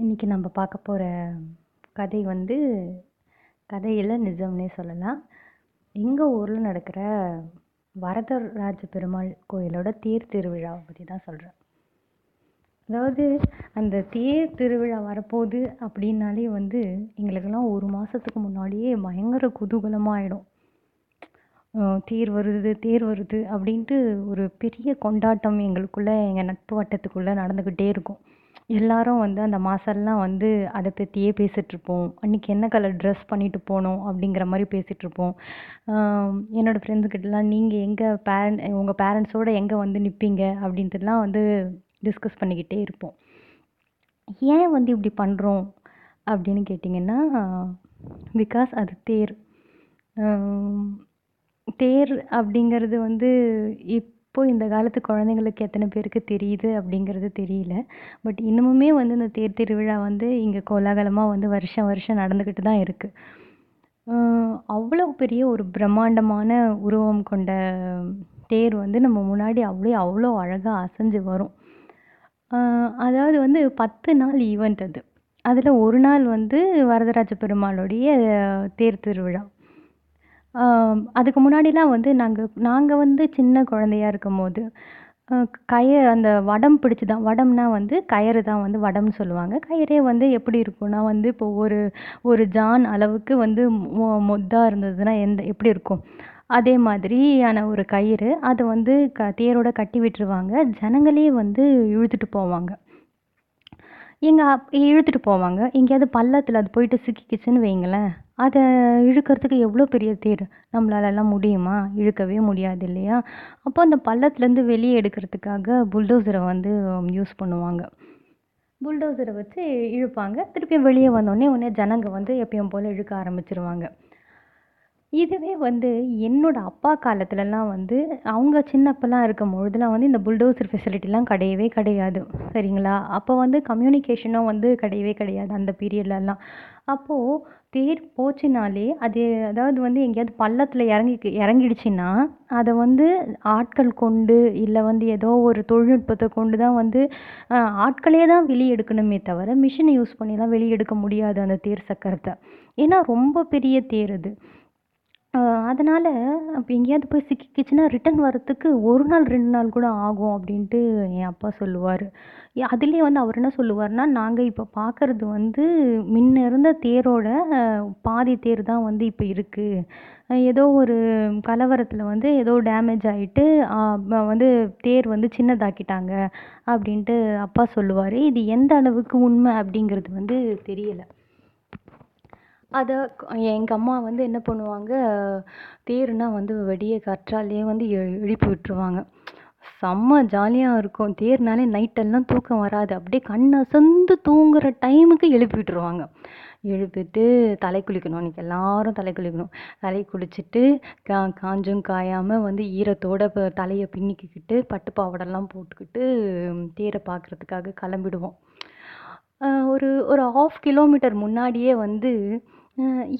இன்னைக்கு நம்ம பார்க்க போகிற கதை வந்து கதையில் நிஜம்னே சொல்லலாம். எங்கள் ஊரில் நடக்கிற வரதராஜ பெருமாள் கோயிலோட தேர் திருவிழாவை பற்றி தான் சொல்கிறேன் அதாவது அந்த தேர் திருவிழா வரப்போகுது அப்படின்னாலே வந்து எங்களுக்கெல்லாம் ஒரு மாதத்துக்கு முன்னாடியே பயங்கர குதூகலமாக ஆகிடும் தேர் வருது தேர் வருது அப்படின்ட்டு ஒரு பெரிய கொண்டாட்டம் எங்களுக்குள்ளே எங்கள் நட்பு வட்டத்துக்குள்ளே நடந்துக்கிட்டே இருக்கும். எல்லாரும் வந்து அந்த மாதம்லாம் வந்து அதை பற்றியே பேசிகிட்ருப்போம் அன்றைக்கி என்ன கலர் ட்ரெஸ் பண்ணிட்டு போகணும் அப்படிங்கிற மாதிரி பேசிகிட்ருப்போம் என்னோடய ஃப்ரெண்ட்ஸுக்கிட்டலாம் நீங்கள் எங்கே பேரண்ட் உங்கள் பேரண்ட்ஸோடு எங்கே வந்து நிற்பீங்க அப்படின்ட்டுலாம் வந்து டிஸ்கஸ் பண்ணிக்கிட்டே இருப்போம். ஏன் வந்து இப்படி பண்ணுறோம் அப்படின்னு கேட்டிங்கன்னா பிகாஸ் அது தேர். தேர் அப்படிங்கிறது வந்து இப் இப்போது இந்த காலத்து குழந்தைங்களுக்கு எத்தனை பேருக்கு தெரியுது அப்படிங்கிறது தெரியல. பட் இன்னமுமே வந்து இந்த தேர் திருவிழா வந்து இங்கே கோலாகலமாக வந்து வருஷம் வருஷம் நடந்துக்கிட்டு தான் இருக்குது அவ்வளோ பெரிய ஒரு பிரம்மாண்டமான உருவம் கொண்ட தேர் வந்து நம்ம முன்னாடி அப்படியே அவ்வளோ அழகாக அசைஞ்சு வரும். அதாவது வந்து பத்து நாள் ஈவெண்ட் அது. அதில் ஒரு நாள் வந்து வரதராஜ பெருமாளுடைய தேர் திருவிழா. அதுக்கு முன்னாடிலாம் வந்து நாங்கள் நாங்கள் வந்து சின்ன குழந்தையா இருக்கும்போது கய அந்த வடம் பிடிச்சி தான் வடம்னா வந்து கயிறு தான் வந்து வடம்னு சொல்லுவாங்க. கயிறே வந்து எப்படி இருக்கும்னா வந்து இப்போ ஒரு ஒரு ஜான் அளவுக்கு வந்து மொ மொத்தாக இருந்ததுன்னா எந்த எப்படி இருக்கும்? அதே மாதிரியான ஒரு கயிறு அதை வந்து க தேரோட கட்டி விட்டுருவாங்க. ஜனங்களே வந்து இழுத்துட்டு போவாங்க. எங்கள் இழுத்துட்டு போவாங்க. எங்கேயாவது பள்ளத்தில் அது போயிட்டு சிக்கிக்கிச்சுன்னு வைங்களேன். அதை இழுக்கிறதுக்கு எவ்வளோ பெரிய தேர் நம்மளாலலாம் முடியுமா? இழுக்கவே முடியாது இல்லையா? அப்போ அந்த பள்ளத்துலேருந்து வெளியே எடுக்கிறதுக்காக புல்டோசரை வந்து யூஸ் பண்ணுவாங்க. புல்டோசரை வச்சு இழுப்பாங்க. திருப்பியும் வெளியே வந்தோடனே உடனே ஜனங்க வந்து எப்பயும் போல் இழுக்க ஆரம்பிச்சிருவாங்க. இதுவே வந்து என்னோடய அப்பா காலத்துலலாம் வந்து அவங்க சின்னப்பெல்லாம் இருக்கும் பொழுதுலாம் வந்து இந்த புல்டோசர் ஃபெசிலிட்டிலாம் கிடையவே கிடையாது. சரிங்களா? அப்போ வந்து கம்யூனிகேஷனும் வந்து கிடையவே கிடையாது அந்த பீரியட்லலாம். அப்போது தேர் போச்சுனாலே அது அதாவது வந்து எங்கேயாவது பள்ளத்தில் இறங்கி இறங்கிடுச்சின்னா அதை வந்து ஆட்கள் கொண்டு இல்லை வந்து ஏதோ ஒரு தொழில்நுட்பத்தை கொண்டு தான் வந்து ஆட்களே தான் வெளியே எடுக்கணுமே தவிர மிஷினை யூஸ் பண்ணிலாம் வெளியே எடுக்க முடியாது அந்த தேர் சக்கரத்தை. ஏன்னா ரொம்ப பெரிய தேர் அது. அதனால் இப்போ எங்கேயாவது போய் சிக்கிக்கிச்சுன்னா ரிட்டன் வரத்துக்கு ஒரு நாள் ரெண்டு நாள் கூட ஆகும் அப்படின்ட்டு என் அப்பா சொல்லுவார். அதுலேயே வந்து அவர் என்ன சொல்லுவார்னா நாங்கள் இப்போ பார்க்கறது வந்து முன்ன இருந்த தேரோட பாதி தேர் தான் வந்து இப்போ இருக்குது ஏதோ ஒரு கலவரத்தில் வந்து ஏதோ டேமேஜ் ஆகிட்டு வந்து தேர் வந்து சின்னதாக்கிட்டாங்க அப்படின்ட்டு அப்பா சொல்லுவார். இது எந்த அளவுக்கு உண்மை அப்படிங்கிறது வந்து தெரியலை. அதை எங்கள் அம்மா வந்து என்ன பண்ணுவாங்க தேருனா வந்து விடிய கற்றாலையே வந்து எழுப்பி விட்டுருவாங்க. செம்ம ஜாலியாக இருக்கும். தேர்னாலே நைட்டெல்லாம் தூக்கம் வராது. அப்படியே கண் அசந்து தூங்குற டைமுக்கு எழுப்பி விட்டுருவாங்க. எழுப்பிட்டு தலை குளிக்கணும். அன்றைக்கி எல்லாரும் தலை குளிக்கணும். தலை குளிச்சுட்டு கா காஞ்சும் காயாமல் வந்து ஈரத்தோட தலையை பின்னிக்கிக்கிட்டு பட்டு பாவாடைலாம் போட்டுக்கிட்டு தேரை பார்க்குறதுக்காக கிளம்பிடுவோம். ஒரு ஒரு ஆஃப் கிலோமீட்டர் முன்னாடியே வந்து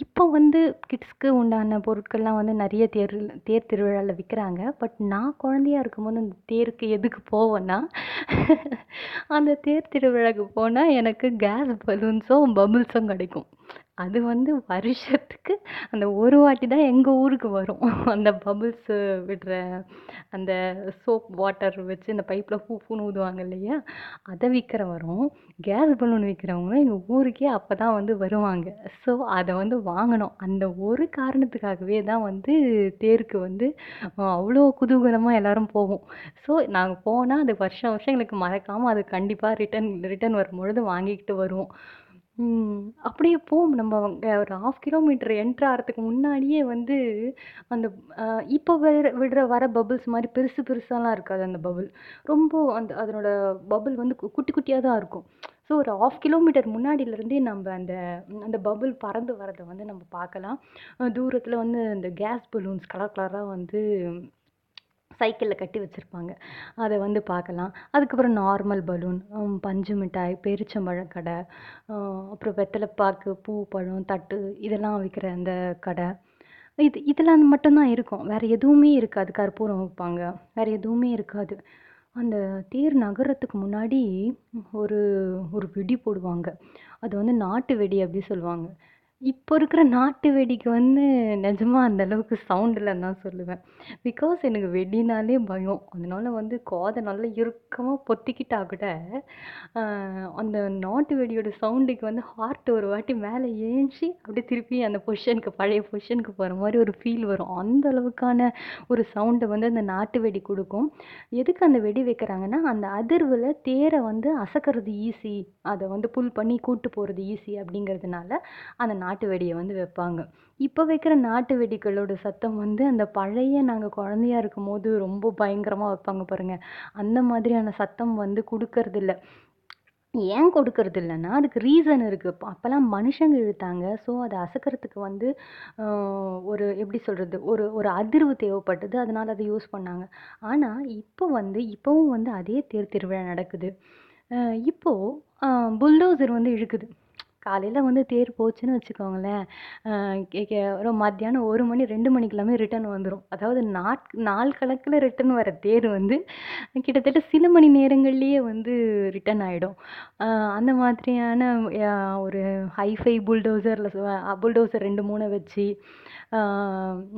இப்போ வந்து கிட்ஸ்க்கு உண்டான பொருட்கள்லாம் வந்து நிறைய தேர் தேர் திருவிழாவில் விற்கிறாங்க பட் நான் குழந்தையா இருக்கும்போது அந்த தேருக்கு எதுக்கு போவேன்னா அந்த தேர் திருவிழாவுக்கு போனால் எனக்கு கேஸ் பலூன்ஸும் பபுள்ஸும் கிடைக்கும். அது வந்து வருஷத்துக்கு அந்த ஒரு வாட்டி தான் எங்கள் ஊருக்கு வரும். அந்த பபுள்ஸு விடுற அந்த சோப் வாட்டர் வச்சு அந்த பைப்பில் ஃபூ ஃபூன்னு ஊதுவாங்க இல்லையா? அதை விற்கிற வரும் கேஸ் பலூன் விற்கிறவங்க எங்கள் ஊருக்கே அப்போ தான் வந்து வருவாங்க. ஸோ அதை வந்து வாங்கினோம் அந்த ஒரு காரணத்துக்காகவே தான் வந்து தேருக்கு வந்து அவ்வளோ குதூகலமாக எல்லோரும் போவோம் ஸோ நாங்கள் போனால் அது வருஷம் வருஷம் எங்களுக்கு மறக்காமல் அது கண்டிப்பாக ரிட்டன் ரிட்டன் வரும்பொழுது வாங்கிக்கிட்டு வருவோம். அப்படியே போம் நம்ம அங்கே ஒரு ஹாஃப் கிலோமீட்டர் என்ட்ரு ஆகிறதுக்கு முன்னாடியே வந்து அந்த இப்போ விடுற விடுற வர பபுள்ஸ் மாதிரி பெருசு பெருசாலாம் இருக்காது அந்த பபுள் ரொம்ப அந்த அதனோட பபுள் வந்து குட்டி குட்டியாக தான் இருக்கும். ஸோ ஒரு ஹாஃப் கிலோமீட்டர் முன்னாடியிலேருந்தே நம்ம அந்த அந்த பபுள் பறந்து வரதை வந்து நம்ம பார்க்கலாம். தூரத்தில் வந்து அந்த கேஸ் பலூன்ஸ் கலர் கலராக வந்து சைக்கிளில் கட்டி வச்சுருப்பாங்க. அதை வந்து பார்க்கலாம். அதுக்கப்புறம் நார்மல் பலூன் பஞ்சு மிட்டாய் பேரிச்சம்பழம் கடை அப்புறம் வெத்தலைப்பாக்கு பூ பழம் தட்டு இதெல்லாம் விற்கிற அந்த கடை. இது இதெல்லாம் மட்டும்தான் இருக்கும். வேறு எதுவுமே இருக்காது. கற்பூரம் வைப்பாங்க வேறு எதுவுமே இருக்காது. அந்த தேர் நகரத்துக்கு முன்னாடி ஒரு ஒரு வெடி போடுவாங்க. அது வந்து நாட்டு வெடி அப்படி சொல்லுவாங்க. இப்போ இருக்கிற நாட்டு வெடிக்கு வந்து நிஜமா அந்த அளவுக்கு சவுண்ட் இல்லைன்னு தான் சொல்லுவேன். பிகாஸ் எனக்கு வெடினாலே பயம். அதனால வந்து காதை நல்லா இறுக்கமாக பொத்திக்கிட்டா கூட அந்த நாட்டு வெடியோட சவுண்டுக்கு வந்து ஹார்ட் ஒரு வாட்டி மேலே ஏஞ்சி அப்படியே திருப்பி அந்த பொஷனுக்கு பழைய பொஷனுக்கு போகிற மாதிரி ஒரு ஃபீல் வரும். அந்த அளவுக்கான ஒரு சவுண்டை வந்து அந்த நாட்டு வெடி கொடுக்கும். எதுக்கு அந்த வெடி வைக்கிறாங்கன்னா அந்த அதிர்வில் தேரை வந்து அசக்கிறது ஈஸி அதை வந்து புல் பண்ணி கூட்டு போகிறது ஈஸி அப்படிங்கிறதுனால அந்த நாட்டு வெடியை வந்து வைப்பாங்க. இப்போ வைக்கிற நாட்டு வெடிகளோட சத்தம் வந்து அந்த பழைய நாங்கள் குழந்தையா இருக்கும் போது ரொம்ப பயங்கரமாக வைப்பாங்க பாருங்க. அந்த மாதிரியான சத்தம் வந்து கொடுக்கறதில்ல. ஏன் கொடுக்கறது இல்லைன்னா அதுக்கு ரீசன் இருக்குது அப்போல்லாம் மனுஷங்க இழுத்தாங்க. ஸோ அதை அசக்கிறதுக்கு வந்து ஒரு எப்படி சொல்கிறது ஒரு ஒரு அதிர்வு தேவைப்பட்டது. அதனால் அதை யூஸ் பண்ணாங்க. ஆனால் இப்போ வந்து இப்போவும் வந்து அதே தேர் திருவிழா நடக்குது. இப்போது புல்டோசர் வந்து இழுக்குது. காலையில் வந்து தேர் போச்சுன்னு வச்சுக்கோங்களேன் ஒரு மத்தியானம் ஒரு மணி ரெண்டு மணிக்கெல்லாமே ரிட்டர்ன் வந்துடும் அதாவது நாட் நாள் கணக்கில் ரிட்டர்ன் வர தேர் வந்து கிட்டத்தட்ட சில மணி நேரங்கள்லேயே வந்து ரிட்டர்ன் ஆகிடும் அந்த மாதிரியான ஒரு ஹைஃபை புல்டோசரில் புல்டோசர் ரெண்டு மூணு வச்சு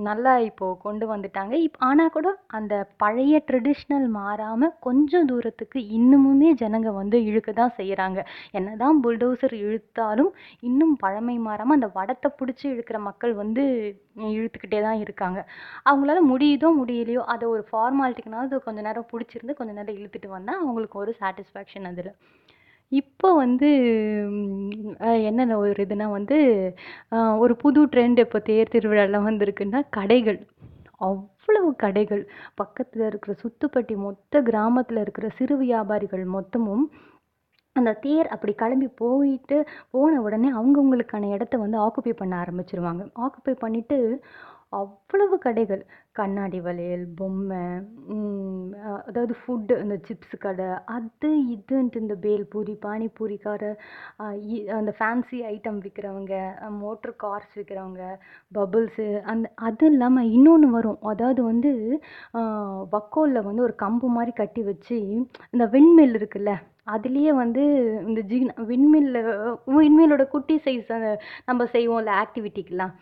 நல்லா இப்போது கொண்டு வந்துட்டாங்க. இப் ஆனால் கூட அந்த பழைய ட்ரெடிஷ்னல் மாறாமல் கொஞ்சம் தூரத்துக்கு இன்னுமுமே ஜனங்க வந்து இழுக்க தான் செய்கிறாங்க என்ன தான் புல்டோசர் இருந்தாலும் இன்னும் பழமை மாறாமல் அந்த வடத்தை பிடிச்சி இழுக்கிற மக்கள் வந்து இழுத்துக்கிட்டே தான் இருக்காங்க. அவங்களால முடியுதோ முடியலையோ அதை ஒரு ஃபார்மாலிட்டிக்குனாவது கொஞ்ச நேரம் பிடிச்சிருந்து கொஞ்ச நேரம் இழுத்துட்டு வந்தால் அவங்களுக்கு ஒரு சாட்டிஸ்ஃபேக்ஷன் அதில். இப்போ வந்து என்னென்ன ஒரு இதுனா வந்து ஒரு புது ட்ரெண்ட் இப்போ தேர் திருவிழாலாம் வந்திருக்குன்னா கடைகள். அவ்வளவு கடைகள். பக்கத்தில் இருக்கிற சுத்துப்பட்டி மொத்த கிராமத்தில் இருக்கிற சிறு வியாபாரிகள் மொத்தமும் அந்த தேர் அப்படி கிளம்பி போயிட்டு போன உடனே அவங்கவுங்களுக்கான இடத்த வந்து ஆக்குப்பை பண்ண ஆரம்பிச்சிருவாங்க. ஆக்குப்பை பண்ணிட்டு அவ்வளவு கடைகள். கண்ணாடி வளையல் பொம்மை அதாவது ஃபுட்டு இந்த சிப்ஸ் கடை அது இதுன்ட்டு இந்த பேல்பூரி பானிபூரி இ- அந்த ஃபேன்சி ஐட்டம் விற்கிறவங்க மோட்ரு கார்ஸ் விற்கிறவங்க பபுள்ஸு அந்த அது இல்லாமல் இன்னொன்று வரும். அதாவது வந்து வக்கோலில் வந்து ஒரு கம்பு மாதிரி கட்டி வச்சு இந்த விண்மில் இருக்குல்ல அதுலேயே வந்து இந்த ஜீன் விண்மில்ல விண்மீலோட குட்டி சைஸ் நம்ம செய்வோம்ல ஆக்டிவிட்டிக்கெலாம்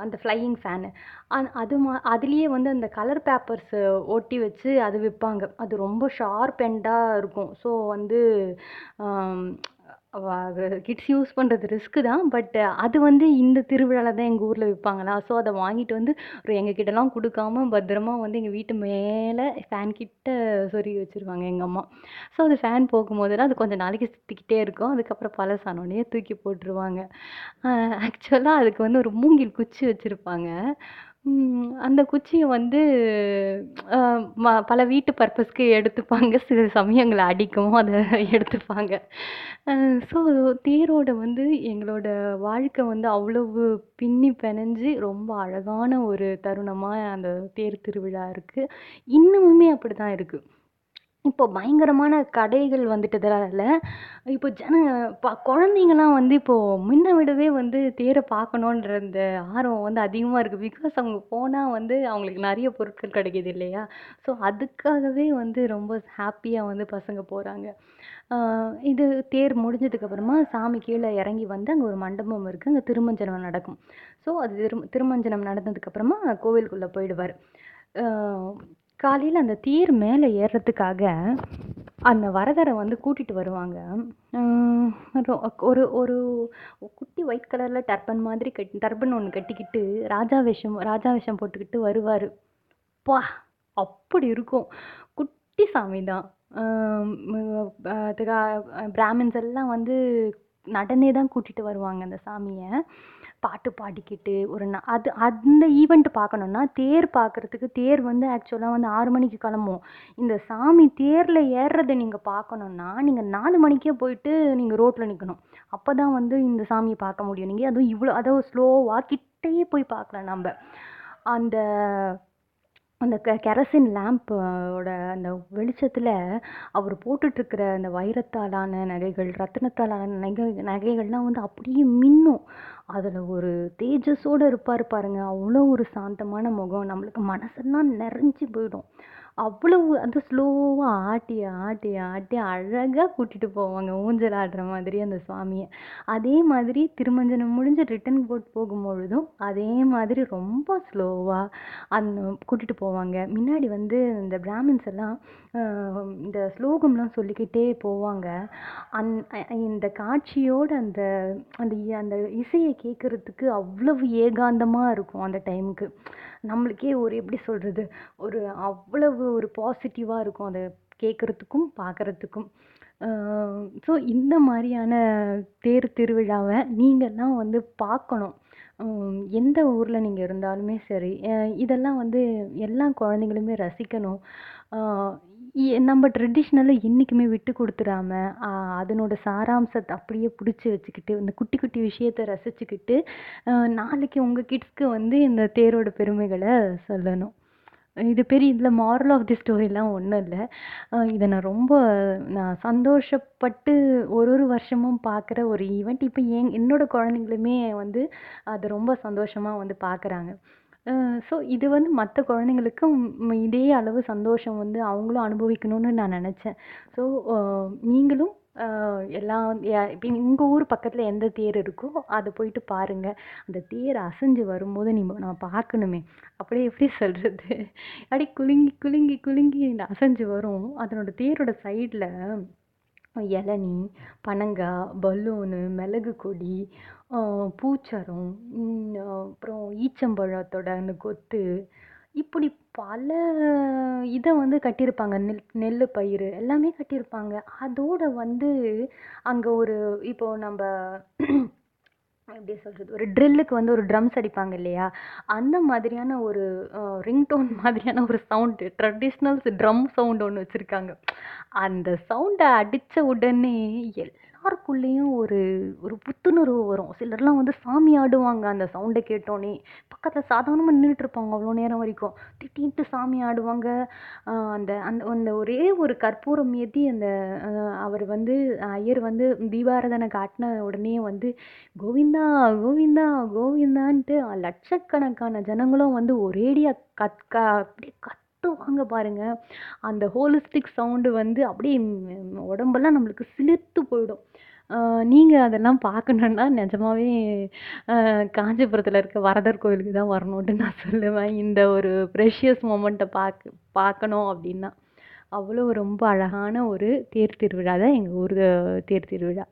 அந்த ஃப்ளையிங் ஃபேனு அது மா அதுலேயே வந்து அந்த கலர் பேப்பர்ஸு ஒட்டி வச்சு அது விற்பாங்க அது ரொம்ப ஷார்ப் எண்டாக இருக்கும். ஸோ வந்து கிட்ஸ் யூஸ் பண்ணுறது ரிஸ்க்கு தான். பட் அது வந்து இந்த திருவிழாவில் தான் எங்கள் ஊரில் விற்பாங்களா ஸோ அதை வாங்கிட்டு வந்து ஒரு எங்ககிட்டலாம் கொடுக்காம பத்திரமா வந்து எங்கள் வீட்டு மேலே ஃபேன் கிட்ட சொருகி வச்சுருவாங்க எங்கள் அம்மா. ஸோ அது ஃபேன் போகும்போதெல்லாம் அது கொஞ்சம் நாளைக்கு சுற்றிக்கிட்டே இருக்கும். அதுக்கப்புறம் பழசானோடனே தூக்கி போட்டுருவாங்க. ஆக்சுவலாக அதுக்கு வந்து ஒரு மூங்கில் குச்சி வச்சுருப்பாங்க. அந்த குச்சியை வந்து ம- பல வீட்டு பர்பஸ்க்கு எடுத்துப்பாங்க. சில சமயங்கள் அடிக்கவும் அதை எடுத்துப்பாங்க. ஸோ தேரோட வந்து எங்களோட வாழ்க்கை வந்து அவ்வளவு பின்னி பிணைஞ்சு ரொம்ப அழகான ஒரு தருணமாக அந்த தேர் திருவிழா இருக்குது இன்னுமுமே அப்படி தான் இருக்குது இப்போ பயங்கரமான கடைகள் வந்துட்டதால இப்போ ஜன ப குழந்தைங்கலாம் வந்து இப்போது முன்ன விடவே வந்து தேரை பார்க்கணுன்ற அந்த ஆர்வம் வந்து அதிகமாக இருக்குது பிகாஸ் அவங்க போனால் வந்து அவங்களுக்கு நிறைய பொருட்கள் கிடைக்கிது இல்லையா? ஸோ அதுக்காகவே வந்து ரொம்ப ஹாப்பியாக வந்து பசங்க போகிறாங்க இது தேர் முடிஞ்சதுக்கப்புறமா சாமி கீழே இறங்கி வந்து அங்கே ஒரு மண்டபம் இருக்குது அங்கே திருமஞ்சனம் நடக்கும். ஸோ அது திரு திருமஞ்சனம் நடந்ததுக்கப்புறமா கோவிலுக்குள்ளே போயிடுவார். காலையில் அந்த தேர் மேலே ஏறுறதுக்காக அந்த வரதரை வந்து கூட்டிகிட்டு வருவாங்க. ஒரு ஒரு குட்டி ஒயிட் கலரில் டர்பன் மாதிரி கட் டர்பன் ஒன்று கட்டிக்கிட்டு ராஜா வேஷம் ராஜா வேஷம் போட்டுக்கிட்டு வருவார். பா அப்படி இருக்கும். குட்டி சாமி தான். பிராமின்ஸ் எல்லாம் வந்து நடனே தான் கூட்டிகிட்டு வருவாங்க அந்த சாமியை. பாட்டு பாடிக்கிட்டு ஒரு ந அது அந்த ஈவெண்ட் பார்க்கணுன்னா தேர் பார்க்கறதுக்கு தேர் வந்து ஆக்சுவலாக வந்து ஆறு மணிக்கு கிளம்பும். இந்த சாமி தேரில் ஏறுறதை நீங்கள் பார்க்கணுன்னா நீங்கள் நாலு மணிக்கே போயிட்டு நீங்கள் ரோட்டில் நிற்கணும் அப்போ தான் வந்து இந்த சாமியை பார்க்க முடியும். நீங்கள் அதுவும் இவ்வளோ அதாவது ஸ்லோவாக கிட்டேயே போய் பார்க்கலாம் நம்ம. அந்த அந்த கெ கெரசின் லேம்போட அந்த வெளிச்சத்தில் அவர் போட்டுட்ருக்கிற அந்த வைரத்தாலான நகைகள் ரத்தினத்தாலான நகை நகைகள்லாம் வந்து அப்படியே மின்னும். அதில் ஒரு தேஜஸோடு இருப்பார் பாருங்கள் அவ்வளோ ஒரு சாந்தமான முகம். நம்மளுக்கு மனசெல்லாம் நிறைஞ்சு போயிடும். அவ்வளவு அந்த ஸ்லோவாக ஆட்டி ஆட்டி ஆட்டி அழகாக கூட்டிகிட்டு போவாங்க. ஊஞ்சல் ஆடுற மாதிரி அந்த சுவாமியை. அதே மாதிரி திருமஞ்சனம் முடிஞ்சு ரிட்டன் போட் போகும்பொழுதும் அதே மாதிரி ரொம்ப ஸ்லோவாக அந்த கூட்டிகிட்டு போவாங்க. முன்னாடி வந்து இந்த பிராமின்ஸ் எல்லாம் இந்த ஸ்லோகம்லாம் சொல்லிக்கிட்டே போவாங்க. அந் இந்த காட்சியோட அந்த அந்த அந்த இசையை கேட்குறதுக்கு அவ்வளவு ஏகாந்தமாக இருக்கும் அந்த டைமுக்கு நம்மளுக்கே ஒரு எப்படி சொல்கிறது ஒரு அவ்வளவு ஒரு பாசிட்டிவாக இருக்கும் அதை கேட்குறதுக்கும் பார்க்குறதுக்கும் ஸோ இந்த மாதிரியான தேர் திருவிழாவை நீங்கள்லாம் வந்து பார்க்கணும். எந்த ஊரில் நீங்கள் இருந்தாலுமே சரி இதெல்லாம் வந்து எல்லா குழந்தைங்களுமே ரசிக்கணும். நம்ம ட்ரெடிஷ்னலை என்றைக்குமே விட்டு கொடுத்துடாம அதனோட சாராம்சத்தை அப்படியே பிடிச்சி வச்சுக்கிட்டு இந்த குட்டி குட்டி விஷயத்த ரசிச்சுக்கிட்டு நாளைக்கு உங்கள் கிட்ஸ்க்கு வந்து இந்த தேரோட பெருமைகளை சொல்லணும். இது பெரிய இதில் மாரல் ஆஃப் தி ஸ்டோரிலாம் ஒன்றும் இல்லை. இதை நான் ரொம்ப நான் சந்தோஷப்பட்டு ஒரு ஒரு வருஷமும் பார்க்குற ஒரு ஈவெண்ட் இப்போ என் என்னோடய குழந்தைங்களுமே வந்து அதை ரொம்ப சந்தோஷமாக வந்து பார்க்குறாங்க. ஸோ இது வந்து மற்ற குழந்தைங்களுக்கும் இதே அளவு சந்தோஷம் வந்து அவங்களும் அனுபவிக்கணும்னு நான் நினச்சேன். ஸோ நீங்களும் எல்லாம் இப்போ உங்கள் ஊர் பக்கத்தில் எந்த தேர் இருக்கோ அதை போயிட்டு பாருங்கள் அந்த தேர் அசைஞ்சு வரும்போது நீ நம்ம பார்க்கணுமே. அப்படியே எப்படி சொல்கிறது அப்படியே குலுங்கி குலுங்கி குலுங்கி அசைஞ்சு வரும். அதனோட தேரோட சைடில் இளநி பனங்காய் பலூனு மிளகு கொடி பூச்சரம் அப்புறம் ஈச்சம்பழத்தோட அந்த கொத்து. இப்படி பல இதை வந்து கட்டியிருப்பாங்க. நெல் நெல் பயிர் எல்லாமே கட்டியிருப்பாங்க. அதோட வந்து அங்கே ஒரு இப்போ நம்ம எப்படி சொல்கிறது ஒரு ட்ரில்லுக்கு வந்து ஒரு ட்ரம்ஸ் அடிப்பாங்க இல்லையா? அந்த மாதிரியான ஒரு ரிங்டோன் மாதிரியான ஒரு சவுண்டு ட்ரெடிஷ்னல்ஸ் ட்ரம் சவுண்டு ஒன்று வச்சுருக்காங்க. அந்த சவுண்டை அடித்த உடனே எல்லாருக்குள்ளேயும் ஒரு ஒரு புத்துணர்வு வரும். சிலர்லாம் வந்து சாமி ஆடுவாங்க. அந்த சவுண்டை கேட்டோன்னே பக்கத்தில் சாதாரணமாக நின்றுட்டுருப்பாங்க அவ்வளோ நேரம் வரைக்கும். திட்டின்ட்டு சாமி ஆடுவாங்க. அந்த அந்த அந்த ஒரே ஒரு கற்பூரம் ஏற்றி அந்த அவர் வந்து ஐயர் வந்து தீபாரதனை காட்டின உடனே வந்து கோவிந்தா கோவிந்தா கோவிந்தான்ட்டு லட்சக்கணக்கான ஜனங்களும் வந்து ஒரேடியாக கத் க அப்படியே வாங்க பாருங்க. அந்த ஹோலிஸ்டிக் சவுண்டு வந்து அப்படியே உடம்பெல்லாம் நம்மளுக்கு சிலிர்த்து போயிடும். நீங்கள் அதெல்லாம் பார்க்கணுன்னா நிஜமாவே காஞ்சிபுரத்தில் இருக்க வரதர் கோயிலுக்கு தான் வரணுன்ட்டு நான் சொல்லுவேன். இந்த ஒரு ப்ரெஷியஸ் மூமெண்ட்டை பார்க்க பார்க்கணும் அப்படின்னா. அவ்வளோ ரொம்ப அழகான ஒரு தேர் திருவிழா தான் எங்கள் ஊர் தேர் திருவிழா.